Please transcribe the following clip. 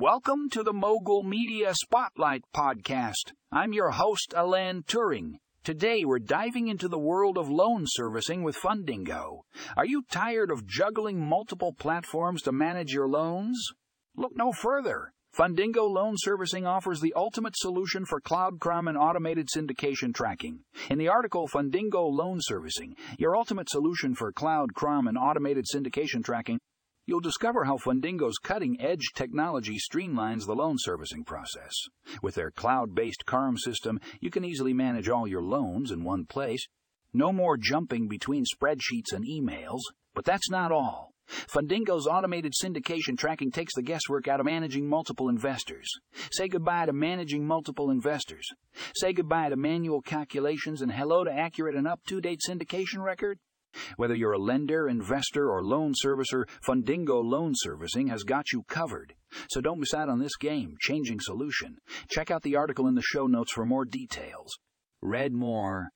Welcome to the Mogul Media Spotlight Podcast. I'm your host, Alan Turing. Today we're diving into the world of loan servicing with Fundingo. Are you tired of juggling multiple platforms to manage your loans? Look no further. Fundingo Loan Servicing offers the ultimate solution for cloud CRM and automated syndication tracking. In the article Fundingo Loan Servicing, your ultimate solution for cloud CRM and automated syndication tracking, You'll discover how Fundingo's cutting edge technology streamlines the loan servicing process. With their cloud based CRM system, you can easily manage all your loans in one place. No more jumping between spreadsheets and emails. But that's not all. Fundingo's automated syndication tracking takes the guesswork out of managing multiple investors. Say goodbye to managing multiple investors. Say goodbye to manual calculations and hello to accurate and up to date syndication record. Whether you're a lender, investor, or loan servicer, Fundingo Loan Servicing has got you covered. So don't miss out on this game changing solution. Check out the article in the show notes for more details. Read more